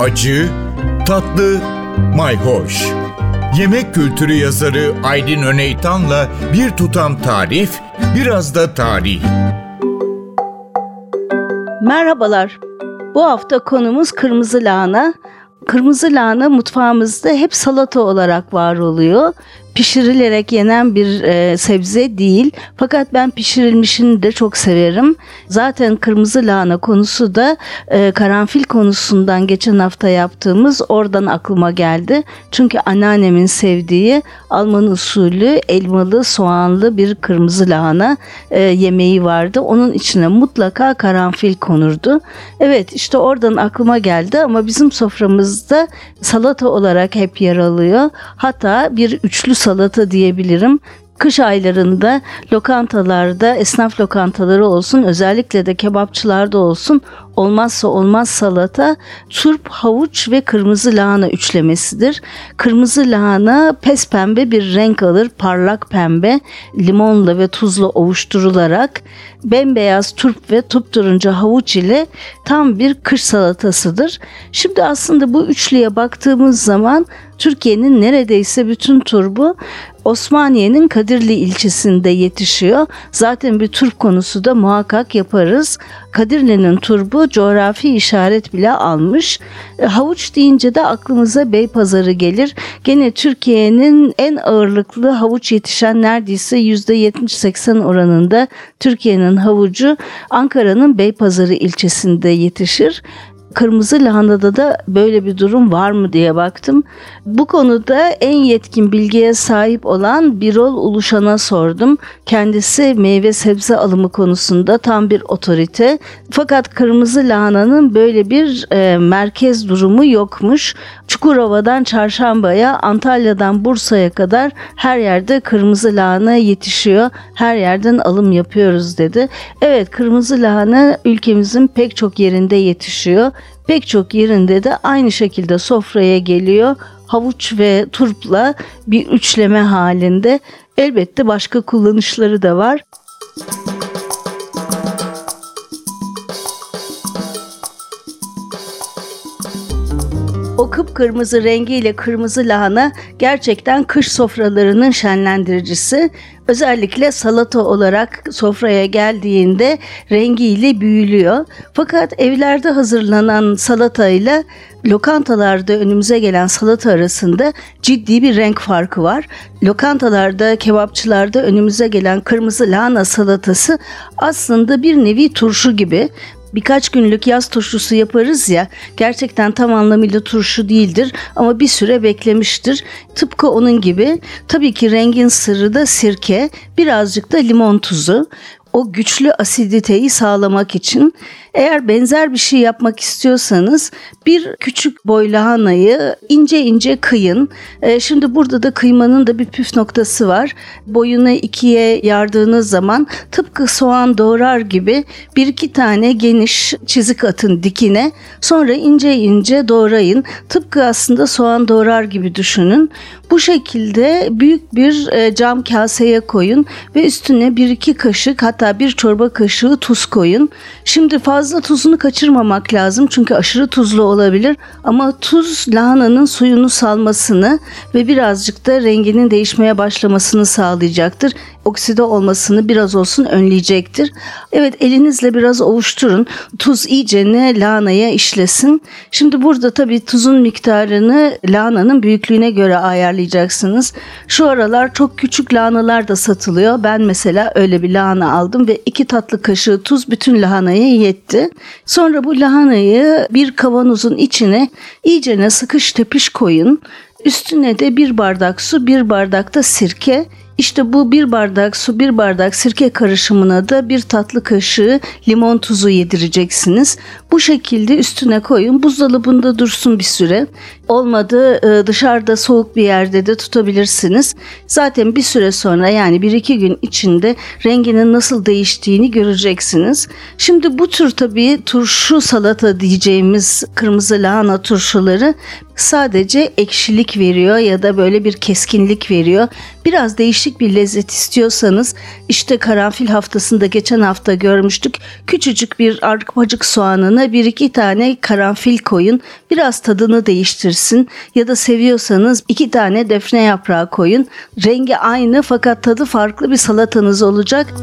acı, tatlı, mayhoş. Yemek kültürü yazarı Aydın Öneytan'la bir tutam tarif, biraz da tarih. Merhabalar. Bu hafta konumuz kırmızı lahana. Kırmızı lahana mutfağımızda hep salata olarak var oluyor pişirilerek yenen bir e, sebze değil. Fakat ben pişirilmişini de çok severim. Zaten kırmızı lahana konusu da e, karanfil konusundan geçen hafta yaptığımız oradan aklıma geldi. Çünkü anneannemin sevdiği Alman usulü elmalı soğanlı bir kırmızı lahana e, yemeği vardı. Onun içine mutlaka karanfil konurdu. Evet işte oradan aklıma geldi ama bizim soframızda salata olarak hep yer alıyor. Hatta bir üçlü salata diyebilirim. Kış aylarında lokantalarda, esnaf lokantaları olsun, özellikle de kebapçılarda olsun olmazsa olmaz salata turp, havuç ve kırmızı lahana üçlemesidir. Kırmızı lahana pes pembe bir renk alır, parlak pembe, limonla ve tuzla ovuşturularak bembeyaz turp ve tupturuncu havuç ile tam bir kış salatasıdır. Şimdi aslında bu üçlüye baktığımız zaman Türkiye'nin neredeyse bütün turbu Osmaniye'nin Kadirli ilçesinde yetişiyor. Zaten bir turp konusu da muhakkak yaparız. Kadirli'nin turbu coğrafi işaret bile almış. E, havuç deyince de aklımıza Beypazarı gelir. Gene Türkiye'nin en ağırlıklı havuç yetişen neredeyse %70-80 oranında Türkiye'nin havucu Ankara'nın Beypazarı ilçesinde yetişir. Kırmızı lahanada da böyle bir durum var mı diye baktım. Bu konuda en yetkin bilgiye sahip olan Birol Uluşan'a sordum. Kendisi meyve sebze alımı konusunda tam bir otorite. Fakat kırmızı lahananın böyle bir e, merkez durumu yokmuş. Çukurova'dan Çarşamba'ya, Antalya'dan Bursa'ya kadar her yerde kırmızı lahana yetişiyor. Her yerden alım yapıyoruz dedi. Evet kırmızı lahana ülkemizin pek çok yerinde yetişiyor. Pek çok yerinde de aynı şekilde sofraya geliyor. Havuç ve turpla bir üçleme halinde. Elbette başka kullanışları da var. O kıpkırmızı rengiyle kırmızı lahana gerçekten kış sofralarının şenlendiricisi. Özellikle salata olarak sofraya geldiğinde rengiyle büyülüyor. Fakat evlerde hazırlanan salatayla lokantalarda önümüze gelen salata arasında ciddi bir renk farkı var. Lokantalarda, kebapçılarda önümüze gelen kırmızı lahana salatası aslında bir nevi turşu gibi birkaç günlük yaz turşusu yaparız ya gerçekten tam anlamıyla turşu değildir ama bir süre beklemiştir. Tıpkı onun gibi tabii ki rengin sırrı da sirke birazcık da limon tuzu o güçlü asiditeyi sağlamak için eğer benzer bir şey yapmak istiyorsanız bir küçük boy lahanayı ince ince kıyın. E, şimdi burada da kıymanın da bir püf noktası var. Boyunu ikiye yardığınız zaman tıpkı soğan doğrar gibi bir iki tane geniş çizik atın dikine. Sonra ince ince doğrayın. Tıpkı aslında soğan doğrar gibi düşünün. Bu şekilde büyük bir e, cam kaseye koyun ve üstüne bir iki kaşık hatta bir çorba kaşığı tuz koyun. Şimdi fazla tuzunu kaçırmamak lazım çünkü aşırı tuzlu olabilir. Ama tuz lahananın suyunu salmasını ve birazcık da renginin değişmeye başlamasını sağlayacaktır okside olmasını biraz olsun önleyecektir. Evet elinizle biraz ovuşturun. Tuz iyicene lahanaya işlesin. Şimdi burada tabii tuzun miktarını lahananın büyüklüğüne göre ayarlayacaksınız. Şu aralar çok küçük lahanalar da satılıyor. Ben mesela öyle bir lahana aldım ve iki tatlı kaşığı tuz bütün lahanaya yetti. Sonra bu lahanayı bir kavanozun içine iyicene sıkış tepiş koyun. Üstüne de bir bardak su, bir bardak da sirke, işte bu bir bardak su, bir bardak sirke karışımına da bir tatlı kaşığı limon tuzu yedireceksiniz. Bu şekilde üstüne koyun. Buzdolabında dursun bir süre. Olmadı e, dışarıda soğuk bir yerde de tutabilirsiniz. Zaten bir süre sonra yani bir iki gün içinde renginin nasıl değiştiğini göreceksiniz. Şimdi bu tür tabii turşu salata diyeceğimiz kırmızı lahana turşuları sadece ekşilik veriyor ya da böyle bir keskinlik veriyor. Biraz değişik bir lezzet istiyorsanız işte karanfil haftasında geçen hafta görmüştük. Küçücük bir arpacık soğanına bir iki tane karanfil koyun. Biraz tadını değiştirsin ya da seviyorsanız iki tane defne yaprağı koyun. Rengi aynı fakat tadı farklı bir salatanız olacak.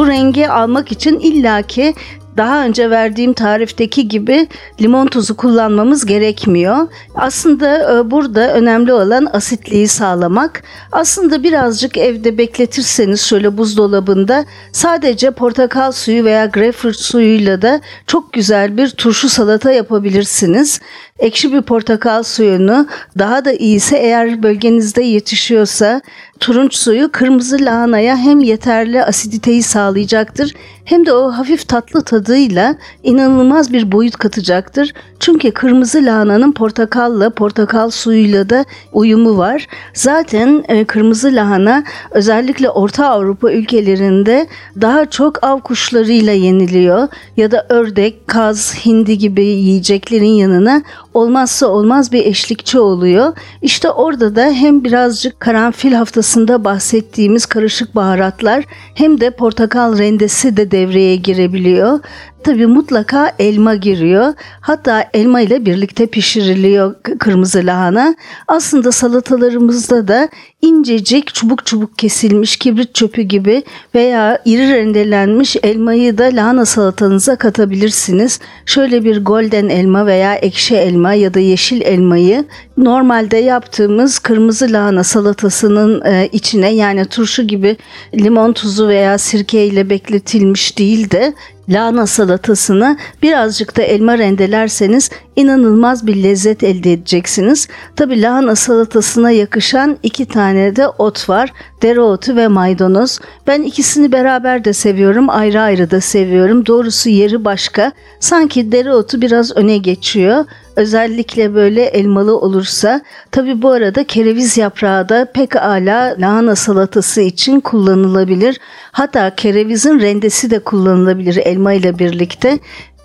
Bu rengi almak için illaki daha önce verdiğim tarifteki gibi limon tuzu kullanmamız gerekmiyor. Aslında e, burada önemli olan asitliği sağlamak. Aslında birazcık evde bekletirseniz şöyle buzdolabında sadece portakal suyu veya greyfurt suyuyla da çok güzel bir turşu salata yapabilirsiniz. Ekşi bir portakal suyunu daha da iyisi eğer bölgenizde yetişiyorsa turunç suyu kırmızı lahanaya hem yeterli asiditeyi sağlayacaktır hem de o hafif tatlı tadıyla inanılmaz bir boyut katacaktır. Çünkü kırmızı lahananın portakalla, portakal suyuyla da uyumu var. Zaten e, kırmızı lahana özellikle Orta Avrupa ülkelerinde daha çok av kuşlarıyla yeniliyor ya da ördek, kaz, hindi gibi yiyeceklerin yanına olmazsa olmaz bir eşlikçi oluyor. İşte orada da hem birazcık karanfil haftasında bahsettiğimiz karışık baharatlar hem de portakal rendesi de devreye girebiliyor. Tabi mutlaka elma giriyor. Hatta elma ile birlikte pişiriliyor kırmızı lahana. Aslında salatalarımızda da incecik çubuk çubuk kesilmiş kibrit çöpü gibi veya iri rendelenmiş elmayı da lahana salatanıza katabilirsiniz. Şöyle bir golden elma veya ekşi elma ya da yeşil elmayı normalde yaptığımız kırmızı lahana salatasının e, içine yani turşu gibi limon tuzu veya sirke ile bekletilmiş değil de lahana salatasını birazcık da elma rendelerseniz inanılmaz bir lezzet elde edeceksiniz. Tabi lahana salatasına yakışan iki tane de ot var. Dereotu ve maydanoz. Ben ikisini beraber de seviyorum, ayrı ayrı da seviyorum. Doğrusu yeri başka. Sanki dereotu biraz öne geçiyor. Özellikle böyle elmalı olursa. Tabi bu arada kereviz yaprağı da pek ala lahana salatası için kullanılabilir. Hatta kerevizin rendesi de kullanılabilir elma ile birlikte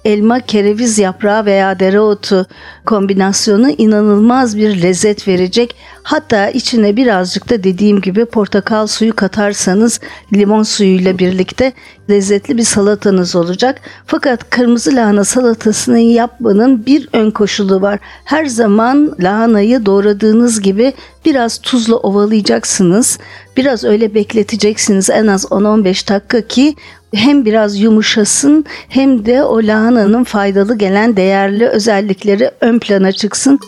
elma, kereviz yaprağı veya dereotu kombinasyonu inanılmaz bir lezzet verecek. Hatta içine birazcık da dediğim gibi portakal suyu katarsanız limon suyuyla birlikte lezzetli bir salatanız olacak. Fakat kırmızı lahana salatasını yapmanın bir ön koşulu var. Her zaman lahanayı doğradığınız gibi biraz tuzla ovalayacaksınız. Biraz öyle bekleteceksiniz en az 10-15 dakika ki hem biraz yumuşasın hem de o lahananın faydalı gelen değerli özellikleri ön plana çıksın.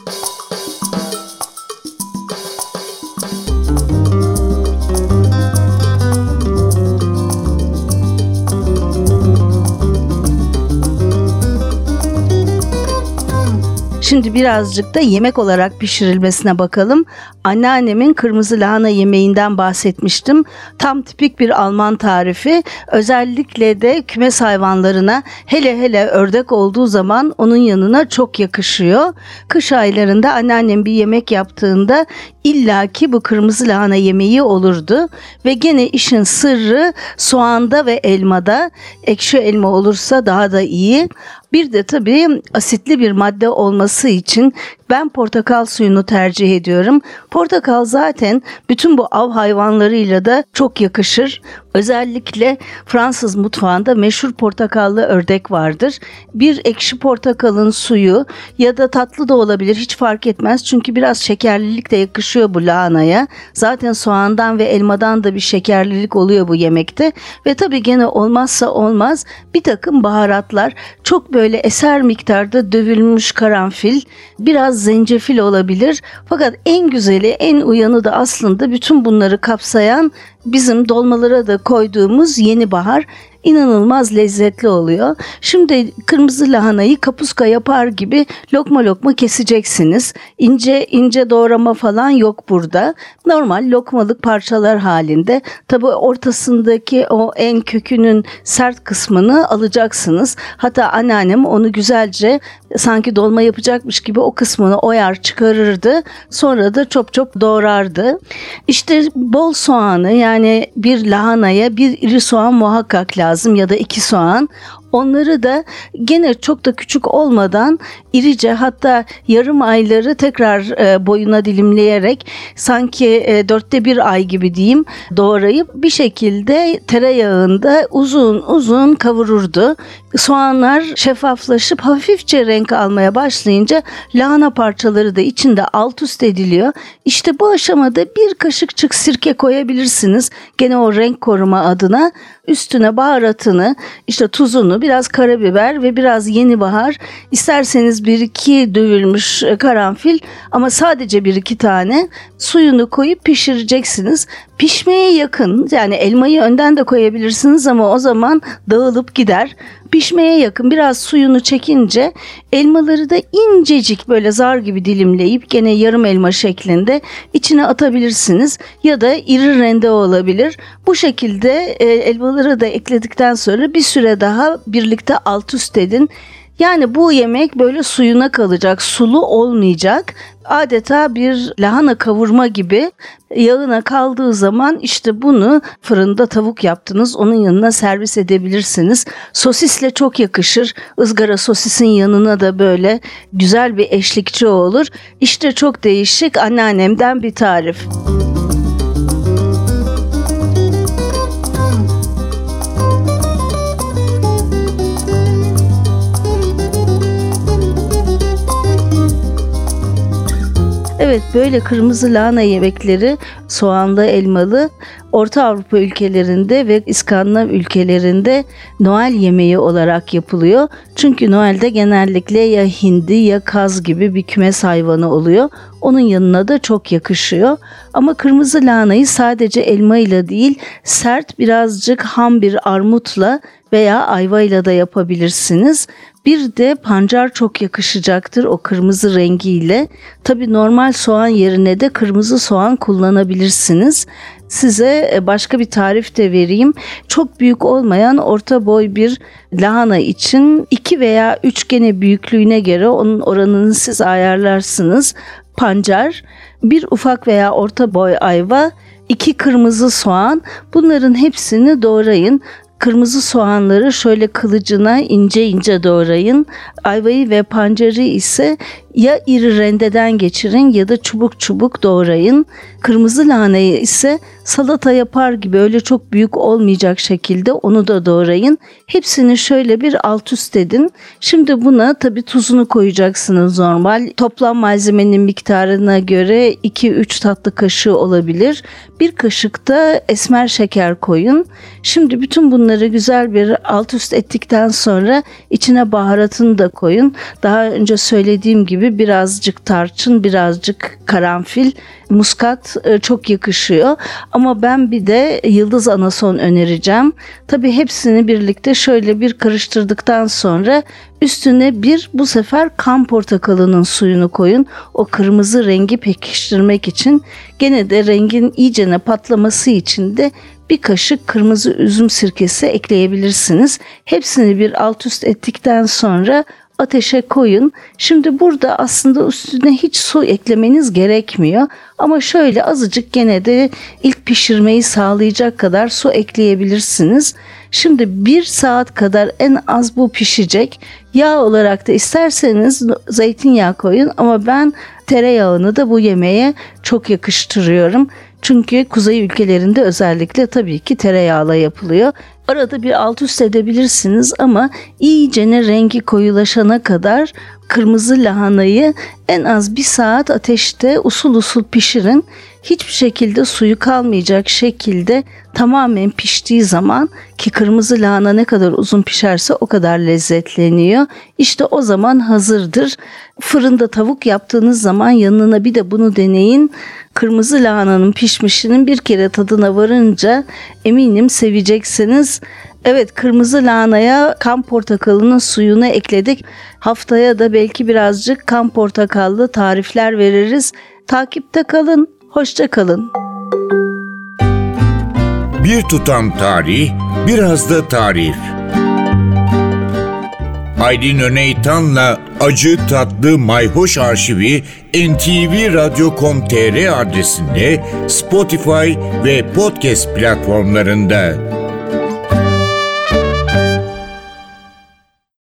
Şimdi birazcık da yemek olarak pişirilmesine bakalım. Anneannemin kırmızı lahana yemeğinden bahsetmiştim. Tam tipik bir Alman tarifi. Özellikle de kümes hayvanlarına hele hele ördek olduğu zaman onun yanına çok yakışıyor. Kış aylarında anneannem bir yemek yaptığında illaki bu kırmızı lahana yemeği olurdu ve gene işin sırrı soğanda ve elmada. Ekşi elma olursa daha da iyi. Bir de tabii asitli bir madde olması için ben portakal suyunu tercih ediyorum. Portakal zaten bütün bu av hayvanlarıyla da çok yakışır. Özellikle Fransız mutfağında meşhur portakallı ördek vardır. Bir ekşi portakalın suyu ya da tatlı da olabilir hiç fark etmez. Çünkü biraz şekerlilik de yakışıyor bu lahanaya. Zaten soğandan ve elmadan da bir şekerlilik oluyor bu yemekte. Ve tabii gene olmazsa olmaz bir takım baharatlar. Çok böyle eser miktarda dövülmüş karanfil, biraz zencefil olabilir. Fakat en güzeli, en uyanı da aslında bütün bunları kapsayan bizim dolmalara da koyduğumuz yeni bahar inanılmaz lezzetli oluyor. Şimdi kırmızı lahanayı kapuska yapar gibi lokma lokma keseceksiniz. İnce ince doğrama falan yok burada. Normal lokmalık parçalar halinde. Tabi ortasındaki o en kökünün sert kısmını alacaksınız. Hatta anneannem onu güzelce sanki dolma yapacakmış gibi o kısmını oyar çıkarırdı. Sonra da çop çop doğrardı. İşte bol soğanı yani bir lahanaya bir iri soğan muhakkak lazım ya da iki soğan. Onları da gene çok da küçük olmadan irice hatta yarım ayları tekrar e, boyuna dilimleyerek sanki e, dörtte bir ay gibi diyeyim doğrayıp bir şekilde tereyağında uzun uzun kavururdu. Soğanlar şeffaflaşıp hafifçe renk almaya başlayınca lahana parçaları da içinde alt üst ediliyor. İşte bu aşamada bir kaşıkçık sirke koyabilirsiniz. Gene o renk koruma adına üstüne baharatını işte tuzunu biraz karabiber ve biraz yeni bahar isterseniz bir iki dövülmüş karanfil ama sadece bir iki tane suyunu koyup pişireceksiniz. Pişmeye yakın yani elmayı önden de koyabilirsiniz ama o zaman dağılıp gider. Pişmeye yakın biraz suyunu çekince elmaları da incecik böyle zar gibi dilimleyip gene yarım elma şeklinde içine atabilirsiniz ya da iri rende olabilir. Bu şekilde e, elmaları da ekledikten sonra bir süre daha birlikte alt üst edin. Yani bu yemek böyle suyuna kalacak, sulu olmayacak. Adeta bir lahana kavurma gibi yağına kaldığı zaman işte bunu fırında tavuk yaptınız onun yanına servis edebilirsiniz. Sosisle çok yakışır. Izgara sosisin yanına da böyle güzel bir eşlikçi olur. İşte çok değişik anneannemden bir tarif. Evet böyle kırmızı lahana yemekleri soğanlı elmalı Orta Avrupa ülkelerinde ve İskandinav ülkelerinde Noel yemeği olarak yapılıyor. Çünkü Noel'de genellikle ya hindi ya kaz gibi bir kümes hayvanı oluyor. Onun yanına da çok yakışıyor. Ama kırmızı lahanayı sadece elma ile değil sert birazcık ham bir armutla veya ayvayla da yapabilirsiniz. Bir de pancar çok yakışacaktır o kırmızı rengiyle. Tabi normal soğan yerine de kırmızı soğan kullanabilirsiniz. Size e, başka bir tarif de vereyim. Çok büyük olmayan orta boy bir lahana için 2 veya 3 gene büyüklüğüne göre onun oranını siz ayarlarsınız. Pancar, bir ufak veya orta boy ayva, iki kırmızı soğan bunların hepsini doğrayın. Kırmızı soğanları şöyle kılıcına ince ince doğrayın. Ayvayı ve pancarı ise ya iri rendeden geçirin ya da çubuk çubuk doğrayın. Kırmızı lahanayı ise salata yapar gibi öyle çok büyük olmayacak şekilde onu da doğrayın. Hepsini şöyle bir alt üst edin. Şimdi buna tabi tuzunu koyacaksınız normal. Toplam malzemenin miktarına göre 2-3 tatlı kaşığı olabilir. Bir kaşık da esmer şeker koyun. Şimdi bütün bunları güzel bir alt üst ettikten sonra içine baharatını da koyun. Daha önce söylediğim gibi birazcık tarçın, birazcık karanfil, muskat e, çok yakışıyor. Ama ben bir de yıldız anason önereceğim. Tabii hepsini birlikte şöyle bir karıştırdıktan sonra üstüne bir bu sefer kan portakalının suyunu koyun. O kırmızı rengi pekiştirmek için gene de rengin iyicene patlaması için de bir kaşık kırmızı üzüm sirkesi ekleyebilirsiniz. Hepsini bir alt üst ettikten sonra ateşe koyun. Şimdi burada aslında üstüne hiç su eklemeniz gerekmiyor. Ama şöyle azıcık gene de ilk pişirmeyi sağlayacak kadar su ekleyebilirsiniz. Şimdi bir saat kadar en az bu pişecek. Yağ olarak da isterseniz zeytinyağı koyun ama ben tereyağını da bu yemeğe çok yakıştırıyorum. Çünkü kuzey ülkelerinde özellikle tabii ki tereyağla yapılıyor. Arada bir alt üst edebilirsiniz ama iyicene rengi koyulaşana kadar kırmızı lahanayı en az bir saat ateşte usul usul pişirin. Hiçbir şekilde suyu kalmayacak şekilde tamamen piştiği zaman ki kırmızı lahana ne kadar uzun pişerse o kadar lezzetleniyor. İşte o zaman hazırdır. Fırında tavuk yaptığınız zaman yanına bir de bunu deneyin. Kırmızı lahananın pişmişinin bir kere tadına varınca eminim seveceksiniz. Evet kırmızı lahanaya kan portakalının suyunu ekledik. Haftaya da belki birazcık kan portakallı tarifler veririz. Takipte kalın, hoşça kalın. Bir tutam tarih, biraz da tarif. Aydın Öneytan'la Acı Tatlı Mayhoş Arşivi ntvradio.com.tr adresinde Spotify ve podcast platformlarında.